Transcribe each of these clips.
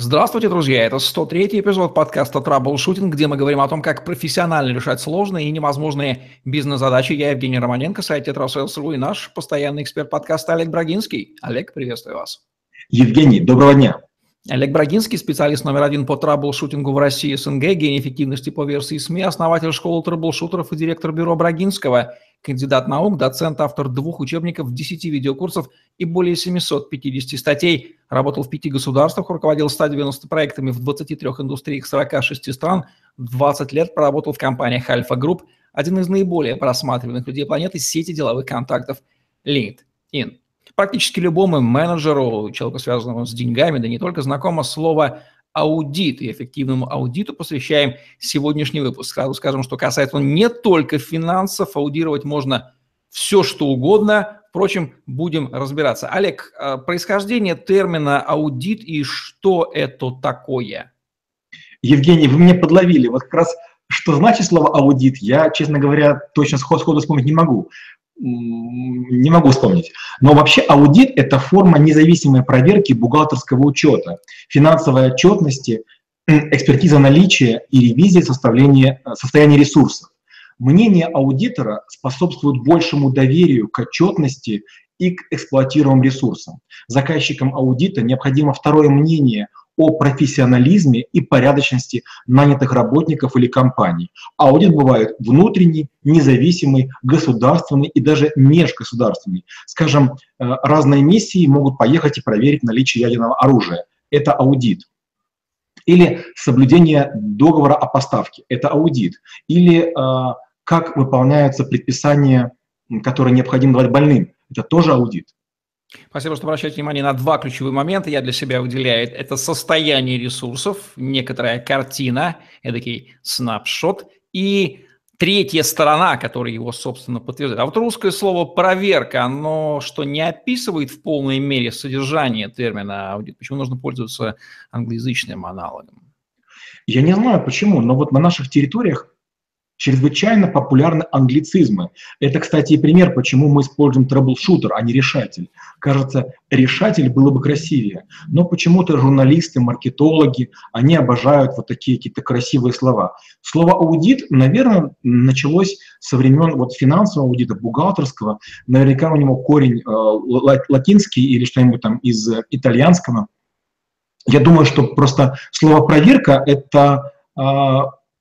Здравствуйте, друзья! Это 103-й эпизод подкаста «Траблшутинг», где мы говорим о том, как профессионально решать сложные и невозможные бизнес-задачи. Я Евгений Романенко, сайт «Тетрасейлс.ru» и наш постоянный эксперт подкаста Олег Брагинский. Олег, приветствую вас. Евгений, доброго дня. Олег Брагинский, специалист номер один по траблшутингу в России СНГ, гений эффективности по версии СМИ, основатель школы траблшутеров и директор бюро Брагинского – кандидат наук, доцент, автор двух учебников, 10 видеокурсов и более 750 статей. Работал в пяти государствах, руководил 190 проектами в 23 индустриях 46 стран, 20 лет проработал в компаниях Альфа Групп, один из наиболее просматриваемых людей планеты сети деловых контактов LinkedIn. Практически любому менеджеру, человеку, связанному с деньгами, да не только, знакомо слово аудит и эффективному аудиту посвящаем сегодняшний выпуск. Сразу скажем, что касается он не только финансов, аудировать можно все, что угодно. Впрочем, будем разбираться. Олег, а, происхождение термина аудит и что это такое? Евгений, вы меня подловили. Вот как раз что значит слово аудит, я, честно говоря, точно сходу вспомнить не могу не могу вспомнить. Но вообще аудит – это форма независимой проверки бухгалтерского учета, финансовой отчетности, экспертиза наличия и ревизии составления, э, состояния ресурсов. Мнение аудитора способствует большему доверию к отчетности и к эксплуатируемым ресурсам. Заказчикам аудита необходимо второе мнение о профессионализме и порядочности нанятых работников или компаний. Аудит бывает внутренний, независимый, государственный и даже межгосударственный. Скажем, э, разные миссии могут поехать и проверить наличие ядерного оружия. Это аудит. Или соблюдение договора о поставке. Это аудит. Или э, как выполняются предписания, которые необходимо давать больным. Это тоже аудит. Спасибо, что обращаете внимание на два ключевые момента. Я для себя выделяю. Это состояние ресурсов, некоторая картина, эдакий снапшот, и третья сторона, которая его, собственно, подтверждает. А вот русское слово «проверка», оно что, не описывает в полной мере содержание термина аудит? Почему нужно пользоваться англоязычным аналогом? Я не знаю почему, но вот на наших территориях чрезвычайно популярны англицизмы. Это, кстати, и пример, почему мы используем troubleshooter, а не решатель. Кажется, решатель было бы красивее, но почему-то журналисты, маркетологи, они обожают вот такие какие-то красивые слова. Слово «аудит», наверное, началось со времен вот финансового аудита, бухгалтерского. Наверняка у него корень э, латинский или что-нибудь там из итальянского. Я думаю, что просто слово «проверка» — это э,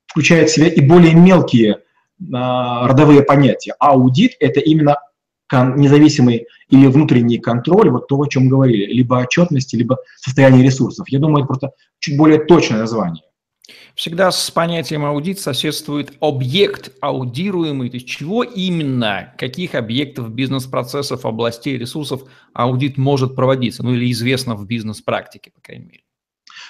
включает в себя и более мелкие а, родовые понятия. Аудит – это именно независимый или внутренний контроль, вот то, о чем говорили, либо отчетности, либо состояние ресурсов. Я думаю, это просто чуть более точное название. Всегда с понятием аудит соседствует объект аудируемый, то есть чего именно, каких объектов бизнес-процессов, областей, ресурсов аудит может проводиться, ну или известно в бизнес-практике, по крайней мере.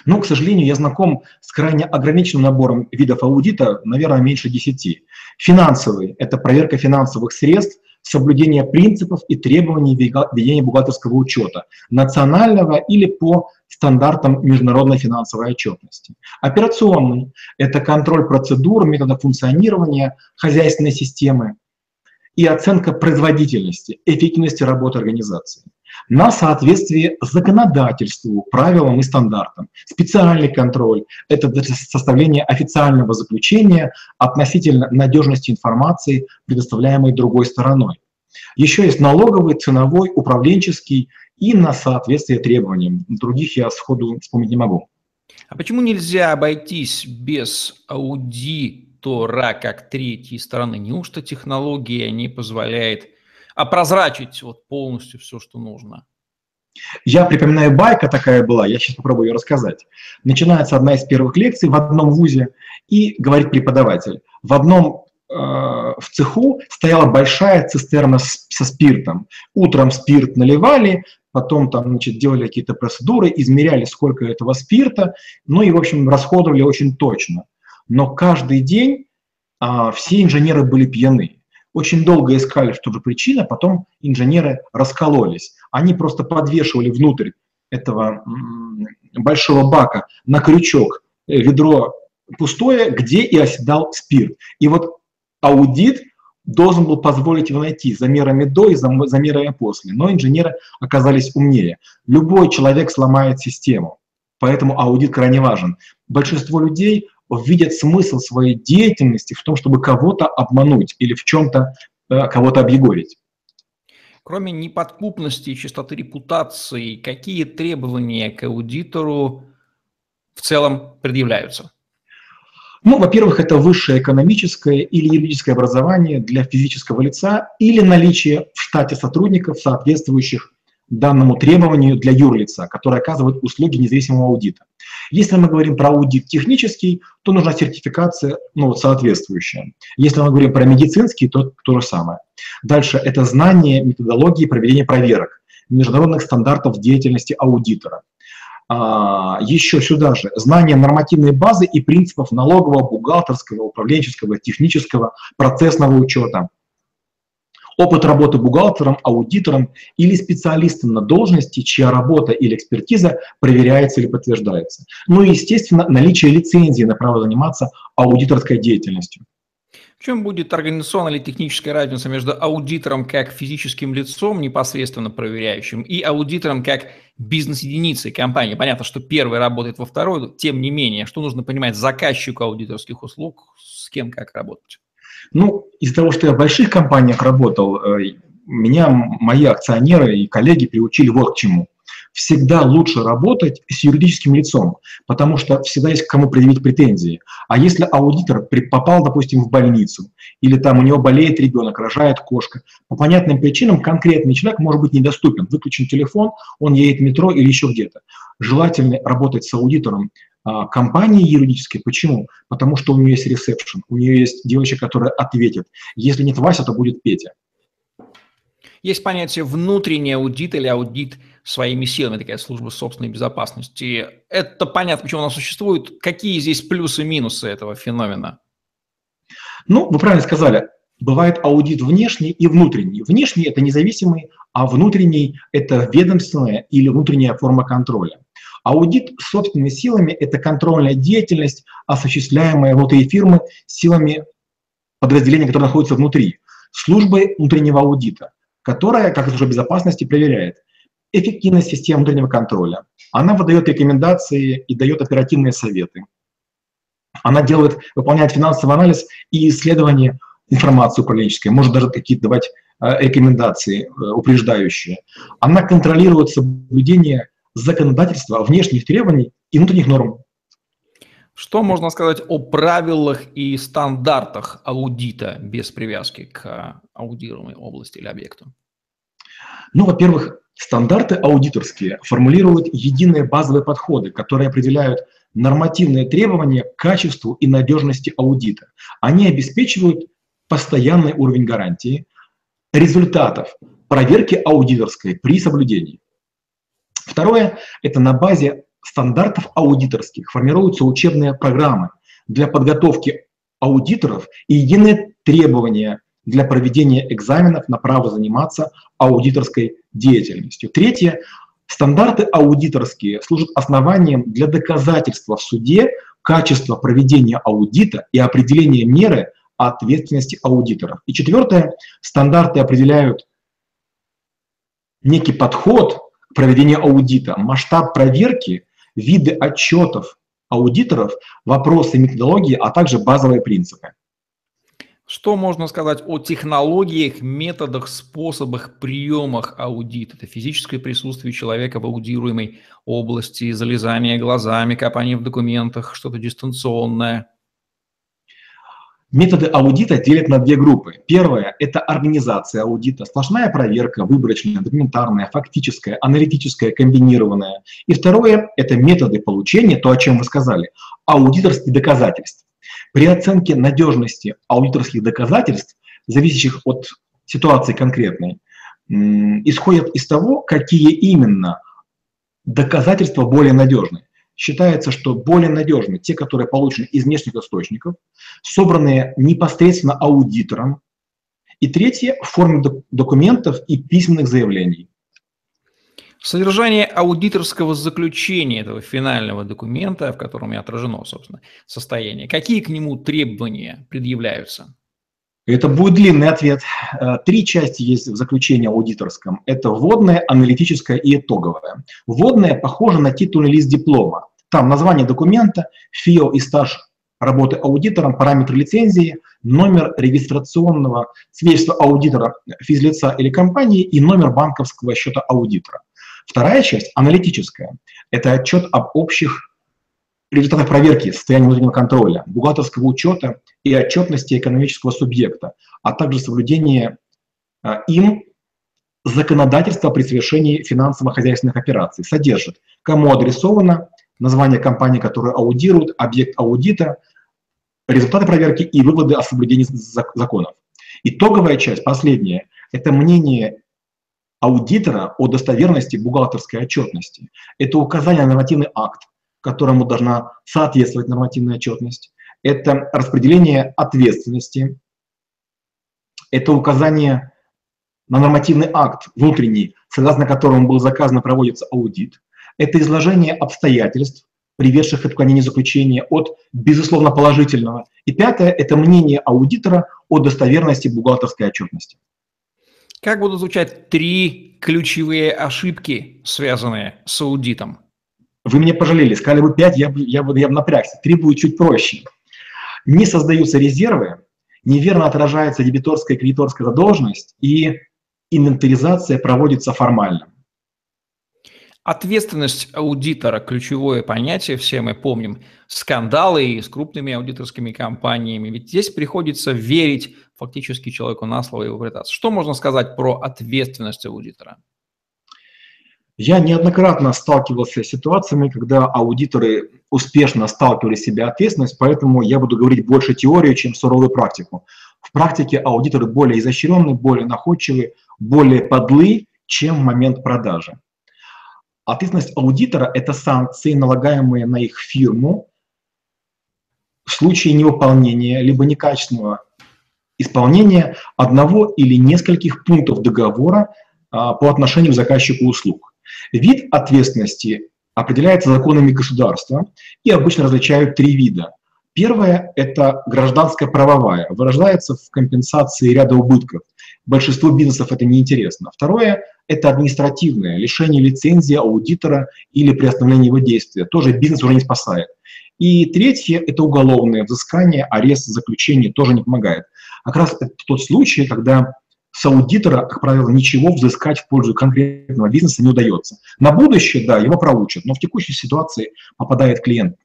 Но, к сожалению, я знаком с крайне ограниченным набором видов аудита, наверное, меньше 10. Финансовый – это проверка финансовых средств, соблюдение принципов и требований ведения бухгалтерского учета, национального или по стандартам международной финансовой отчетности. Операционный – это контроль процедур, методов функционирования хозяйственной системы и оценка производительности, эффективности работы организации на соответствие законодательству, правилам и стандартам. Специальный контроль – это составление официального заключения относительно надежности информации, предоставляемой другой стороной. Еще есть налоговый, ценовой, управленческий и на соответствие требованиям. Других я сходу вспомнить не могу. А почему нельзя обойтись без аудитора как третьей стороны? Неужто технология не позволяет опрозрачить вот полностью все, что нужно. Я припоминаю, байка такая была, я сейчас попробую ее рассказать. Начинается одна из первых лекций в одном вузе, и говорит преподаватель, в одном э, в цеху стояла большая цистерна с, со спиртом. Утром спирт наливали, потом там, значит, делали какие-то процедуры, измеряли, сколько этого спирта, ну и, в общем, расходовали очень точно. Но каждый день а, все инженеры были пьяны. Очень долго искали, что же причина, потом инженеры раскололись. Они просто подвешивали внутрь этого большого бака на крючок э, ведро пустое, где и оседал спирт. И вот аудит должен был позволить его найти замерами до и замерами после. Но инженеры оказались умнее. Любой человек сломает систему. Поэтому аудит крайне важен. Большинство людей видят смысл своей деятельности в том, чтобы кого-то обмануть или в чем-то э, кого-то объегорить. Кроме неподкупности и чистоты репутации, какие требования к аудитору в целом предъявляются? Ну, во-первых, это высшее экономическое или юридическое образование для физического лица или наличие в штате сотрудников, соответствующих данному требованию для юрлица, которое оказывает услуги независимого аудита. Если мы говорим про аудит технический, то нужна сертификация ну, соответствующая. Если мы говорим про медицинский, то то же самое. Дальше это знание методологии проведения проверок, международных стандартов деятельности аудитора. А, еще сюда же знание нормативной базы и принципов налогового, бухгалтерского, управленческого, технического, процессного учета, опыт работы бухгалтером, аудитором или специалистом на должности, чья работа или экспертиза проверяется или подтверждается. Ну и, естественно, наличие лицензии на право заниматься аудиторской деятельностью. В чем будет организационная или техническая разница между аудитором как физическим лицом, непосредственно проверяющим, и аудитором как бизнес-единицей компании? Понятно, что первый работает во второй, тем не менее, что нужно понимать заказчику аудиторских услуг, с кем как работать? Ну, из-за того, что я в больших компаниях работал, э, меня мои акционеры и коллеги приучили вот к чему. Всегда лучше работать с юридическим лицом, потому что всегда есть к кому предъявить претензии. А если аудитор попал, допустим, в больницу, или там у него болеет ребенок, рожает кошка, по понятным причинам конкретный человек может быть недоступен. Выключен телефон, он едет в метро или еще где-то. Желательно работать с аудитором компании юридической. Почему? Потому что у нее есть ресепшн, у нее есть девочка, которая ответит. Если нет Вася, то будет Петя. Есть понятие внутренний аудит или аудит своими силами, такая служба собственной безопасности. Это понятно, почему она существует. Какие здесь плюсы и минусы этого феномена? Ну, вы правильно сказали, бывает аудит внешний и внутренний. Внешний – это независимый, а внутренний – это ведомственная или внутренняя форма контроля. Аудит собственными силами – это контрольная деятельность, осуществляемая внутри фирмы силами подразделения, которые находятся внутри, службой внутреннего аудита, которая, как служба безопасности, проверяет эффективность системы внутреннего контроля. Она выдает рекомендации и дает оперативные советы. Она делает, выполняет финансовый анализ и исследование информации управленческой, может даже какие-то давать э, рекомендации э, упреждающие. Она контролирует соблюдение законодательства, внешних требований и внутренних норм. Что можно сказать о правилах и стандартах аудита без привязки к аудируемой области или объекту? Ну, во-первых, стандарты аудиторские формулируют единые базовые подходы, которые определяют нормативные требования к качеству и надежности аудита. Они обеспечивают постоянный уровень гарантии результатов проверки аудиторской при соблюдении. Второе – это на базе стандартов аудиторских формируются учебные программы для подготовки аудиторов и единые требования для проведения экзаменов на право заниматься аудиторской деятельностью. Третье – стандарты аудиторские служат основанием для доказательства в суде качества проведения аудита и определения меры ответственности аудиторов. И четвертое – стандарты определяют некий подход проведения аудита, масштаб проверки, виды отчетов аудиторов, вопросы методологии, а также базовые принципы. Что можно сказать о технологиях, методах, способах, приемах аудита? Это физическое присутствие человека в аудируемой области, залезание глазами, копание в документах, что-то дистанционное – Методы аудита делят на две группы. Первая – это организация аудита, сплошная проверка, выборочная, документарная, фактическая, аналитическая, комбинированная. И второе – это методы получения, то, о чем вы сказали, аудиторских доказательств. При оценке надежности аудиторских доказательств, зависящих от ситуации конкретной, исходят из того, какие именно доказательства более надежны считается, что более надежны те, которые получены из внешних источников, собранные непосредственно аудитором, и третье – в форме документов и письменных заявлений. Содержание аудиторского заключения этого финального документа, в котором и отражено, собственно, состояние, какие к нему требования предъявляются? Это будет длинный ответ. Э, три части есть в заключении аудиторском. Это вводная, аналитическая и итоговая. Вводная похожа на титульный лист диплома. Там название документа, ФИО и стаж работы аудитором, параметры лицензии, номер регистрационного свидетельства аудитора физлица или компании и номер банковского счета аудитора. Вторая часть, аналитическая, это отчет об общих результатах проверки состояния внутреннего контроля, бухгалтерского учета и отчетности экономического субъекта, а также соблюдение а, им законодательства при совершении финансово-хозяйственных операций. Содержит, кому адресовано, название компании, которую аудируют, объект аудита, результаты проверки и выводы о соблюдении законов. Итоговая часть, последняя, это мнение аудитора о достоверности бухгалтерской отчетности. Это указание на нормативный акт, которому должна соответствовать нормативная отчетность. Это распределение ответственности. Это указание на нормативный акт внутренний, согласно которому был заказан и проводится аудит. Это изложение обстоятельств, приведших к отклонению заключения от безусловно положительного. И пятое – это мнение аудитора о достоверности бухгалтерской отчетности. Как будут звучать три ключевые ошибки, связанные с аудитом? Вы меня пожалели, сказали бы 5, я бы, я бы, я бы напрягся. 3 будет чуть проще. Не создаются резервы, неверно отражается дебиторская и кредиторская задолженность, и инвентаризация проводится формально. Ответственность аудитора – ключевое понятие, все мы помним скандалы с крупными аудиторскими компаниями. Ведь здесь приходится верить фактически человеку на слово его предаться. Что можно сказать про ответственность аудитора? Я неоднократно сталкивался с ситуациями, когда аудиторы успешно сталкивали себя ответственность, поэтому я буду говорить больше теорию, чем суровую практику. В практике аудиторы более изощренные, более находчивые, более подлы, чем в момент продажи. Ответственность аудитора – это санкции, налагаемые на их фирму в случае невыполнения либо некачественного исполнения одного или нескольких пунктов договора а, по отношению к заказчику услуг. Вид ответственности определяется законами государства и обычно различают три вида. Первое – это гражданская правовая, выражается в компенсации ряда убытков. Большинству бизнесов это неинтересно. Второе – это административное, лишение лицензии аудитора или приостановление его действия. Тоже бизнес уже не спасает. И третье – это уголовное взыскание, арест, заключение тоже не помогает. А как раз это тот случай, когда с аудитора, как правило, ничего взыскать в пользу конкретного бизнеса не удается. На будущее, да, его проучат, но в текущей ситуации попадает клиент.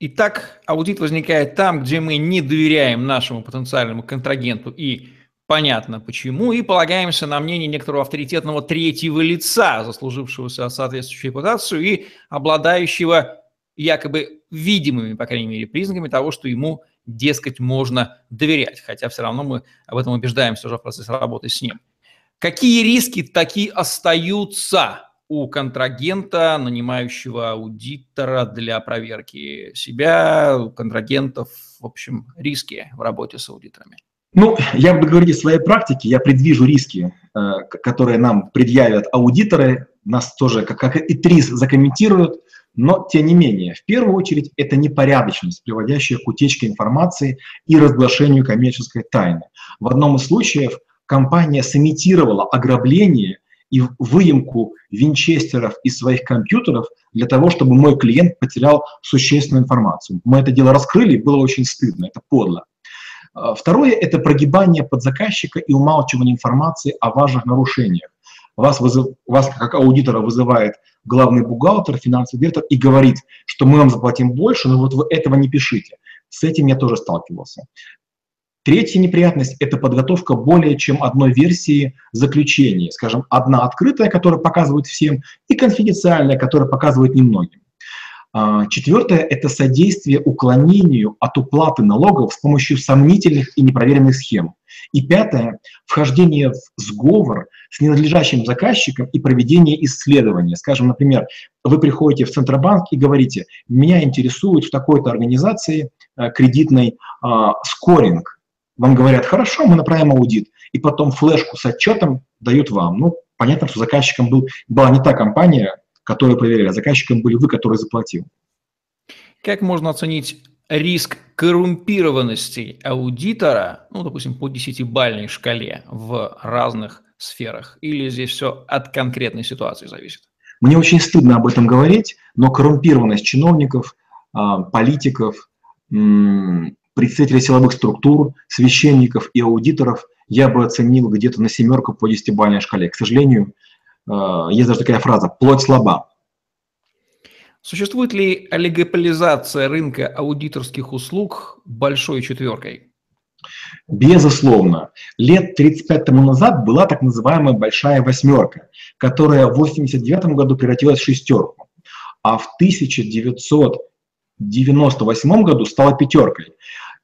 Итак, аудит возникает там, где мы не доверяем нашему потенциальному контрагенту и понятно почему, и полагаемся на мнение некоторого авторитетного третьего лица, заслужившегося соответствующую репутацию и обладающего якобы видимыми, по крайней мере, признаками того, что ему дескать, можно доверять, хотя все равно мы об этом убеждаемся уже в процессе работы с ним. Какие риски такие остаются у контрагента, нанимающего аудитора для проверки себя, у контрагентов, в общем, риски в работе с аудиторами? Ну, я буду говорить о своей практике, я предвижу риски, э, которые нам предъявят аудиторы, нас тоже, как, как и ТРИС, закомментируют. Но, тем не менее, в первую очередь, это непорядочность, приводящая к утечке информации и разглашению коммерческой тайны. В одном из случаев компания сымитировала ограбление и выемку винчестеров из своих компьютеров для того, чтобы мой клиент потерял существенную информацию. Мы это дело раскрыли, было очень стыдно, это подло. А, второе – это прогибание под заказчика и умалчивание информации о важных нарушениях. Вас, вызыв, вас как аудитора вызывает главный бухгалтер, финансовый директор и говорит, что мы вам заплатим больше, но вот вы этого не пишите. С этим я тоже сталкивался. Третья неприятность – это подготовка более чем одной версии заключения. Скажем, одна открытая, которая показывает всем, и конфиденциальная, которая показывает немногим. А, четвертое – это содействие уклонению от уплаты налогов с помощью сомнительных и непроверенных схем. И пятое – вхождение в сговор с ненадлежащим заказчиком и проведение исследования. Скажем, например, вы приходите в Центробанк и говорите, меня интересует в такой-то организации э, кредитный э, скоринг. Вам говорят, хорошо, мы направим аудит. И потом флешку с отчетом дают вам. Ну, понятно, что заказчиком был, была не та компания, которую проверяли, а заказчиком были вы, который заплатил. Как можно оценить риск коррумпированности аудитора, ну, допустим, по десятибальной шкале в разных сферах? Или здесь все от конкретной ситуации зависит? Мне очень стыдно об этом говорить, но коррумпированность чиновников, а, политиков, представителей силовых структур, священников и аудиторов я бы оценил где-то на семерку по десятибальной шкале. К сожалению, есть даже такая фраза «плоть слаба». Существует ли олигополизация рынка аудиторских услуг большой четверкой? Безусловно. Лет 35 тому назад была так называемая «большая восьмерка», которая в 1989 году превратилась в шестерку, а в 1998 году стала пятеркой.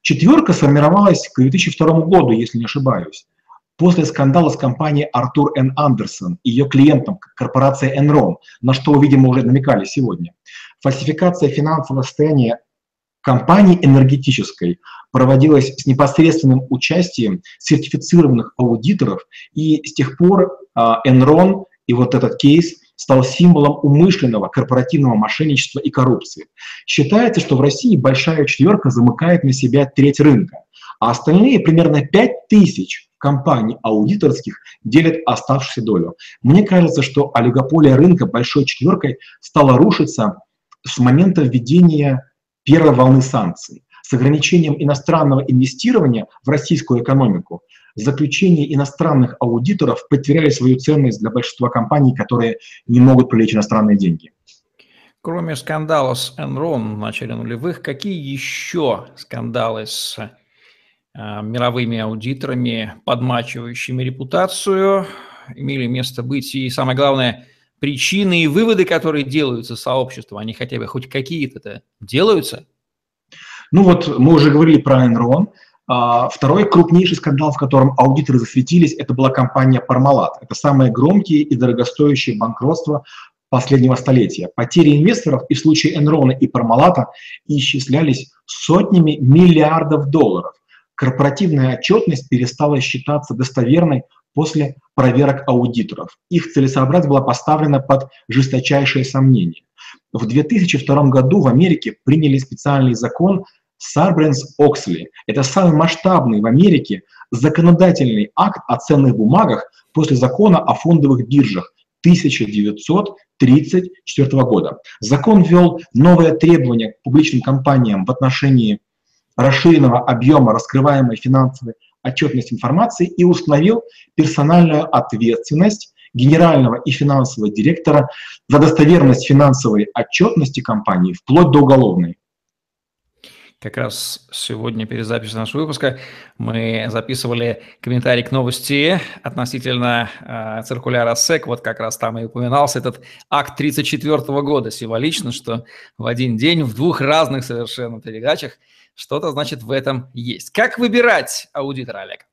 Четверка сформировалась к 2002 году, если не ошибаюсь после скандала с компанией Артур Н. Андерсон и ее клиентом, корпорация Enron, на что, видимо, уже намекали сегодня. Фальсификация финансового состояния компании энергетической проводилась с непосредственным участием сертифицированных аудиторов, и с тех пор Enron и вот этот кейс стал символом умышленного корпоративного мошенничества и коррупции. Считается, что в России большая четверка замыкает на себя треть рынка, а остальные примерно 5 тысяч компаний аудиторских делят оставшуюся долю. Мне кажется, что олигополия рынка большой четверкой стала рушиться с момента введения первой волны санкций, с ограничением иностранного инвестирования в российскую экономику, заключение иностранных аудиторов потеряли свою ценность для большинства компаний, которые не могут привлечь иностранные деньги. Кроме скандала с Enron в начале нулевых, какие еще скандалы с мировыми аудиторами, подмачивающими репутацию, имели место быть. И самое главное, причины и выводы, которые делаются сообществу, они хотя бы хоть какие-то делаются? Ну вот мы уже говорили про Enron. А, второй крупнейший скандал, в котором аудиторы засветились, это была компания Parmalat. Это самые громкие и дорогостоящие банкротства последнего столетия. Потери инвесторов и в случае Enron и Parmalat исчислялись сотнями миллиардов долларов корпоративная отчетность перестала считаться достоверной после проверок аудиторов. Их целесообразность была поставлена под жесточайшее сомнение. В 2002 году в Америке приняли специальный закон Сарбренс-Оксли. Это самый масштабный в Америке законодательный акт о ценных бумагах после закона о фондовых биржах 1934 года. Закон ввел новые требования к публичным компаниям в отношении расширенного объема раскрываемой финансовой отчетности информации и установил персональную ответственность генерального и финансового директора за достоверность финансовой отчетности компании вплоть до уголовной. Как раз сегодня перед записью нашего выпуска мы записывали комментарий к новости относительно э, циркуляра СЭК. Вот как раз там и упоминался этот акт 34 года. Символично, что в один день в двух разных совершенно передачах – что-то, значит, в этом есть. Как выбирать аудитора, Олег?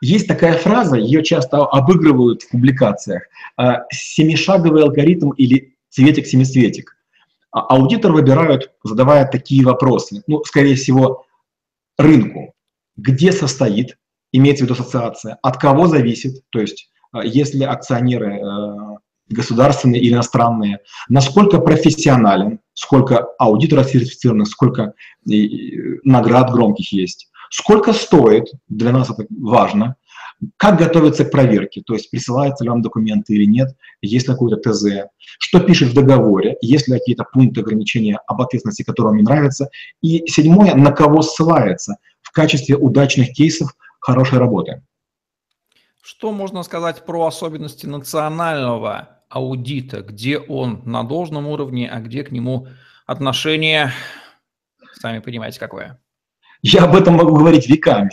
Есть такая фраза, ее часто обыгрывают в публикациях. А, семишаговый алгоритм или цветик-семицветик. А, аудитор выбирают, задавая такие вопросы. Ну, скорее всего, рынку. Где состоит, имеется в виду ассоциация, от кого зависит, то есть а, если акционеры э, государственные или иностранные, насколько профессионален, сколько аудиторов сертифицированных, сколько наград громких есть, сколько стоит, для нас это важно, как готовиться к проверке, то есть присылаются ли вам документы или нет, есть ли какое-то ТЗ, что пишет в договоре, есть ли какие-то пункты ограничения об ответственности, которые вам не нравятся, и седьмое, на кого ссылается в качестве удачных кейсов хорошей работы. Что можно сказать про особенности национального аудита, где он на должном уровне, а где к нему отношение, сами понимаете, какое. Я об этом могу говорить веками.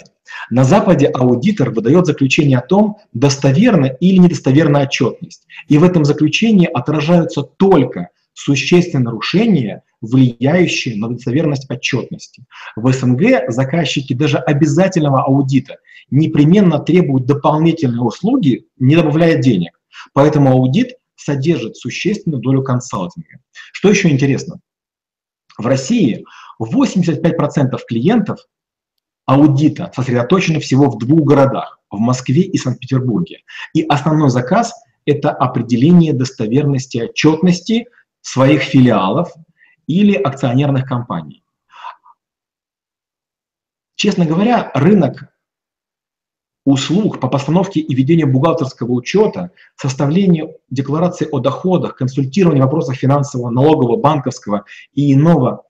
На Западе аудитор выдает заключение о том, достоверна или недостоверна отчетность. И в этом заключении отражаются только существенные нарушения, влияющие на достоверность отчетности. В СНГ заказчики даже обязательного аудита непременно требуют дополнительные услуги, не добавляя денег. Поэтому аудит содержит существенную долю консалтинга. Что еще интересно? В России 85% клиентов аудита сосредоточены всего в двух городах, в Москве и Санкт-Петербурге. И основной заказ – это определение достоверности отчетности своих филиалов или акционерных компаний. Честно говоря, рынок услуг по постановке и ведению бухгалтерского учета, составлению декларации о доходах, консультированию в вопросах финансового, налогового, банковского и иного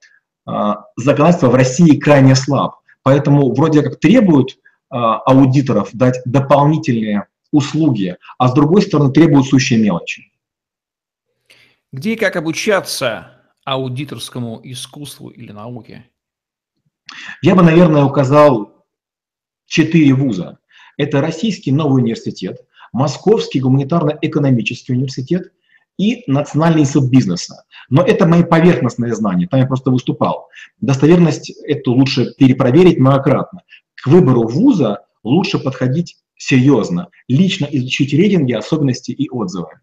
э, законодательства в России крайне слаб. Поэтому вроде как требуют э, аудиторов дать дополнительные услуги, а с другой стороны требуют сущие мелочи. Где и как обучаться аудиторскому искусству или науке? Я бы, наверное, указал четыре вуза. Это Российский новый университет, Московский гуманитарно-экономический университет и Национальный институт бизнеса. Но это мои поверхностные знания, там я просто выступал. Достоверность эту лучше перепроверить многократно. К выбору вуза лучше подходить серьезно, лично изучить рейтинги, особенности и отзывы.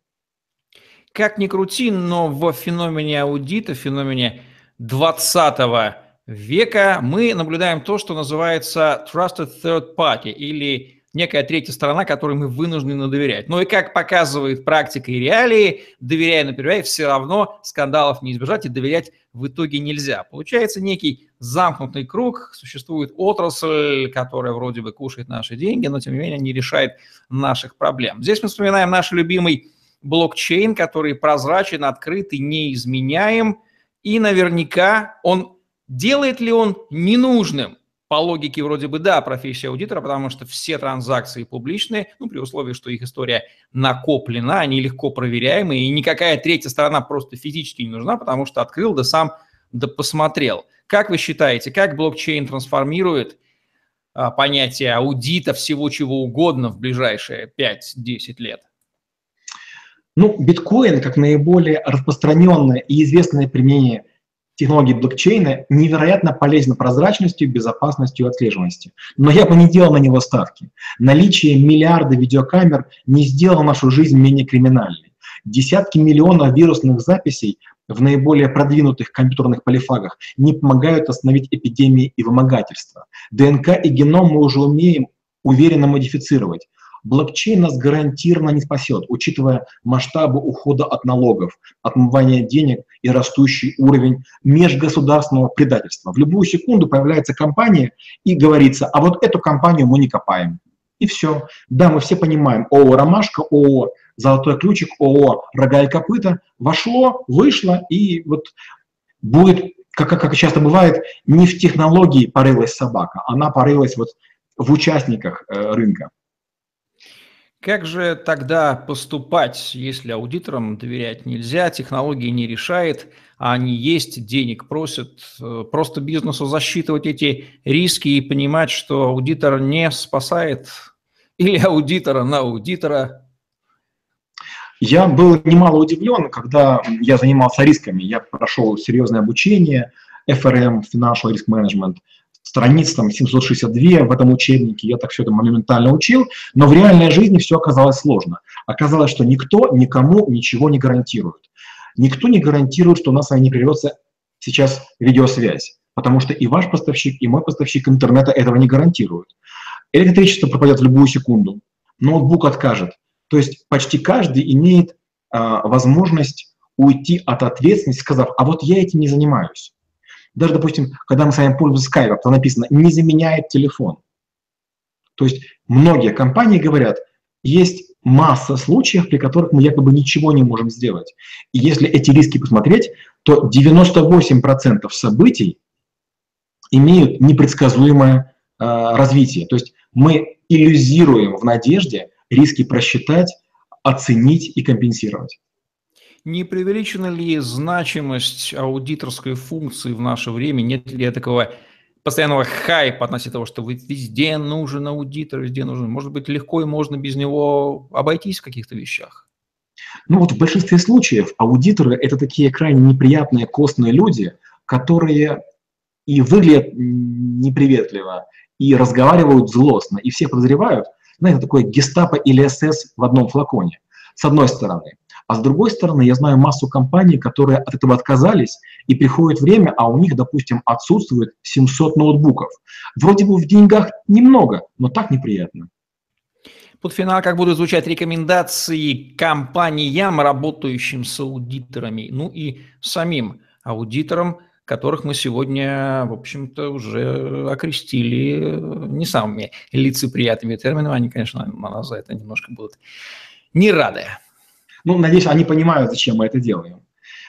Как ни крути, но в феномене аудита, в феномене 20 века мы наблюдаем то, что называется trusted third party или некая третья сторона, которой мы вынуждены доверять. Но и как показывает практика и реалии, доверяя, например, все равно скандалов не избежать и доверять в итоге нельзя. Получается некий замкнутый круг, существует отрасль, которая вроде бы кушает наши деньги, но тем не менее не решает наших проблем. Здесь мы вспоминаем наш любимый блокчейн, который прозрачен, открыт и неизменяем, и наверняка он делает ли он ненужным по логике вроде бы да, профессия аудитора, потому что все транзакции публичные, ну, при условии, что их история накоплена, они легко проверяемые, и никакая третья сторона просто физически не нужна, потому что открыл, да сам, да посмотрел. Как вы считаете, как блокчейн трансформирует а, понятие аудита всего чего угодно в ближайшие 5-10 лет? Ну, биткоин, как наиболее распространенное и известное применение технологии блокчейна невероятно полезна прозрачностью, безопасностью и отслеживаемостью. Но я бы не делал на него ставки. Наличие миллиарда видеокамер не сделало нашу жизнь менее криминальной. Десятки миллионов вирусных записей в наиболее продвинутых компьютерных полифагах не помогают остановить эпидемии и вымогательства. ДНК и геном мы уже умеем уверенно модифицировать. Блокчейн нас гарантированно не спасет, учитывая масштабы ухода от налогов, отмывания денег и растущий уровень межгосударственного предательства. В любую секунду появляется компания и говорится, а вот эту компанию мы не копаем. И все. Да, мы все понимаем, ООО «Ромашка», ООО «Золотой ключик», ООО «Рога и копыта» вошло, вышло, и вот будет, как, как часто бывает, не в технологии порылась собака, она порылась вот в участниках э, рынка. Как же тогда поступать, если аудиторам доверять нельзя, технологии не решает, а они есть, денег просят, э, просто бизнесу засчитывать эти риски и понимать, что аудитор не спасает или аудитора на аудитора? Я был немало удивлен, когда я занимался рисками. Я прошел серьезное обучение, FRM, Financial Risk Management – страниц там 762 в этом учебнике, я так все это моментально учил, но в реальной жизни все оказалось сложно. Оказалось, что никто никому ничего не гарантирует. Никто не гарантирует, что у нас не прервется сейчас видеосвязь, потому что и ваш поставщик, и мой поставщик интернета этого не гарантируют. Электричество пропадет в любую секунду, ноутбук откажет. То есть почти каждый имеет а, возможность уйти от ответственности, сказав, а вот я этим не занимаюсь. Даже, допустим, когда мы с вами пользуемся Skype, там написано «не заменяет телефон». То есть многие компании говорят, есть масса случаев, при которых мы якобы ничего не можем сделать. И если эти риски посмотреть, то 98% событий имеют непредсказуемое э, развитие. То есть мы иллюзируем в надежде риски просчитать, оценить и компенсировать. Не преувеличена ли значимость аудиторской функции в наше время? Нет ли такого постоянного хайпа относительно того, что везде нужен аудитор, везде нужен? Может быть, легко и можно без него обойтись в каких-то вещах? Ну вот в большинстве случаев аудиторы – это такие крайне неприятные, костные люди, которые и выглядят неприветливо, и разговаривают злостно, и всех подозревают. Знаете, такое гестапо или СС в одном флаконе, с одной стороны. А с другой стороны, я знаю массу компаний, которые от этого отказались, и приходит время, а у них, допустим, отсутствует 700 ноутбуков. Вроде бы в деньгах немного, но так неприятно. Под финал как будут звучать рекомендации компаниям, работающим с аудиторами, ну и самим аудиторам, которых мы сегодня, в общем-то, уже окрестили не самыми лицеприятными терминами. Они, конечно, на нас за это немножко будут не рады. Ну, надеюсь, они понимают, зачем мы это делаем.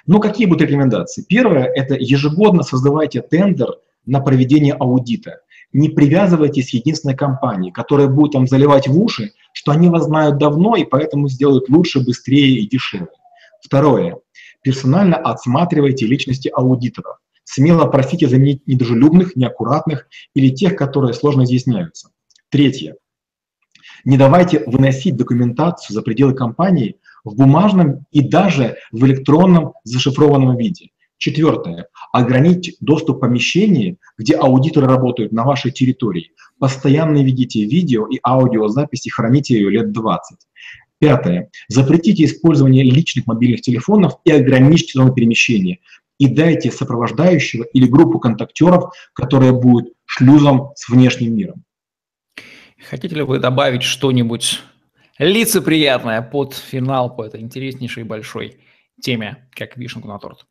Ну, какие будут рекомендации? Первое – это ежегодно создавайте тендер на проведение аудита. Не привязывайтесь к единственной компании, которая будет там заливать в уши, что они вас знают давно и поэтому сделают лучше, быстрее и дешевле. Второе. Персонально отсматривайте личности аудиторов. Смело просите заменить недружелюбных, неаккуратных или тех, которые сложно изъясняются. Третье. Не давайте выносить документацию за пределы компании в бумажном и даже в электронном зашифрованном виде. Четвертое. Ограничьте доступ к помещению, где аудиторы работают на вашей территории. Постоянно ведите видео и аудиозаписи, храните ее лет 20. Пятое. Запретите использование личных мобильных телефонов и ограничьте зону перемещения. И дайте сопровождающего или группу контактеров, которая будет шлюзом с внешним миром. Хотите ли вы добавить что-нибудь лицеприятное под финал по этой интереснейшей большой теме, как вишенку на торт?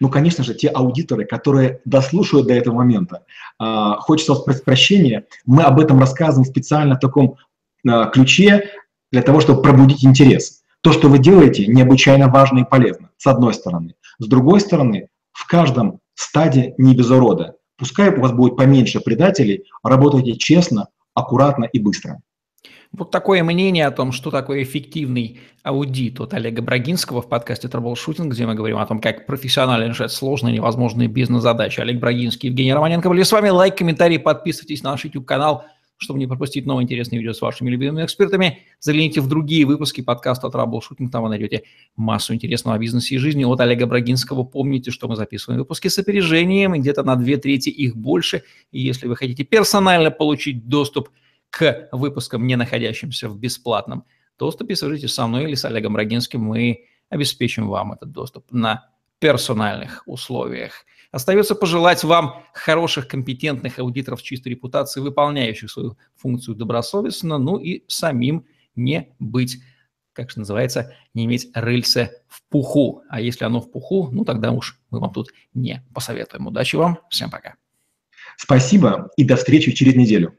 Ну, конечно же, те аудиторы, которые дослушают до этого момента, э, хочется спросить прощения, мы об этом рассказываем специально в таком э, ключе для того, чтобы пробудить интерес. То, что вы делаете, необычайно важно и полезно, с одной стороны. С другой стороны, в каждом стаде не без урода. Пускай у вас будет поменьше предателей, работайте честно, аккуратно и быстро. Вот такое мнение о том, что такое эффективный аудит от Олега Брагинского в подкасте «Траблшутинг», где мы говорим о том, как профессионально решать сложные невозможные бизнес-задачи. Олег Брагинский, Евгений Романенко были с вами. Лайк, комментарий, подписывайтесь на наш YouTube-канал, чтобы не пропустить новые интересные видео с вашими любимыми экспертами. Загляните в другие выпуски подкаста «Troubleshooting», там вы найдете массу интересного о бизнесе и жизни от Олега Брагинского. Помните, что мы записываем выпуски с опережением, где-то на две трети их больше. И если вы хотите персонально получить доступ к к выпускам, не находящимся в бесплатном доступе, свяжитесь со мной или с Олегом Брагинским, мы обеспечим вам этот доступ на персональных условиях. Остается пожелать вам хороших, компетентных аудиторов чистой репутацией, выполняющих свою функцию добросовестно, ну и самим не быть, как же называется, не иметь рыльца в пуху. А если оно в пуху, ну тогда уж мы вам тут не посоветуем. Удачи вам, всем пока. Спасибо и до встречи через неделю.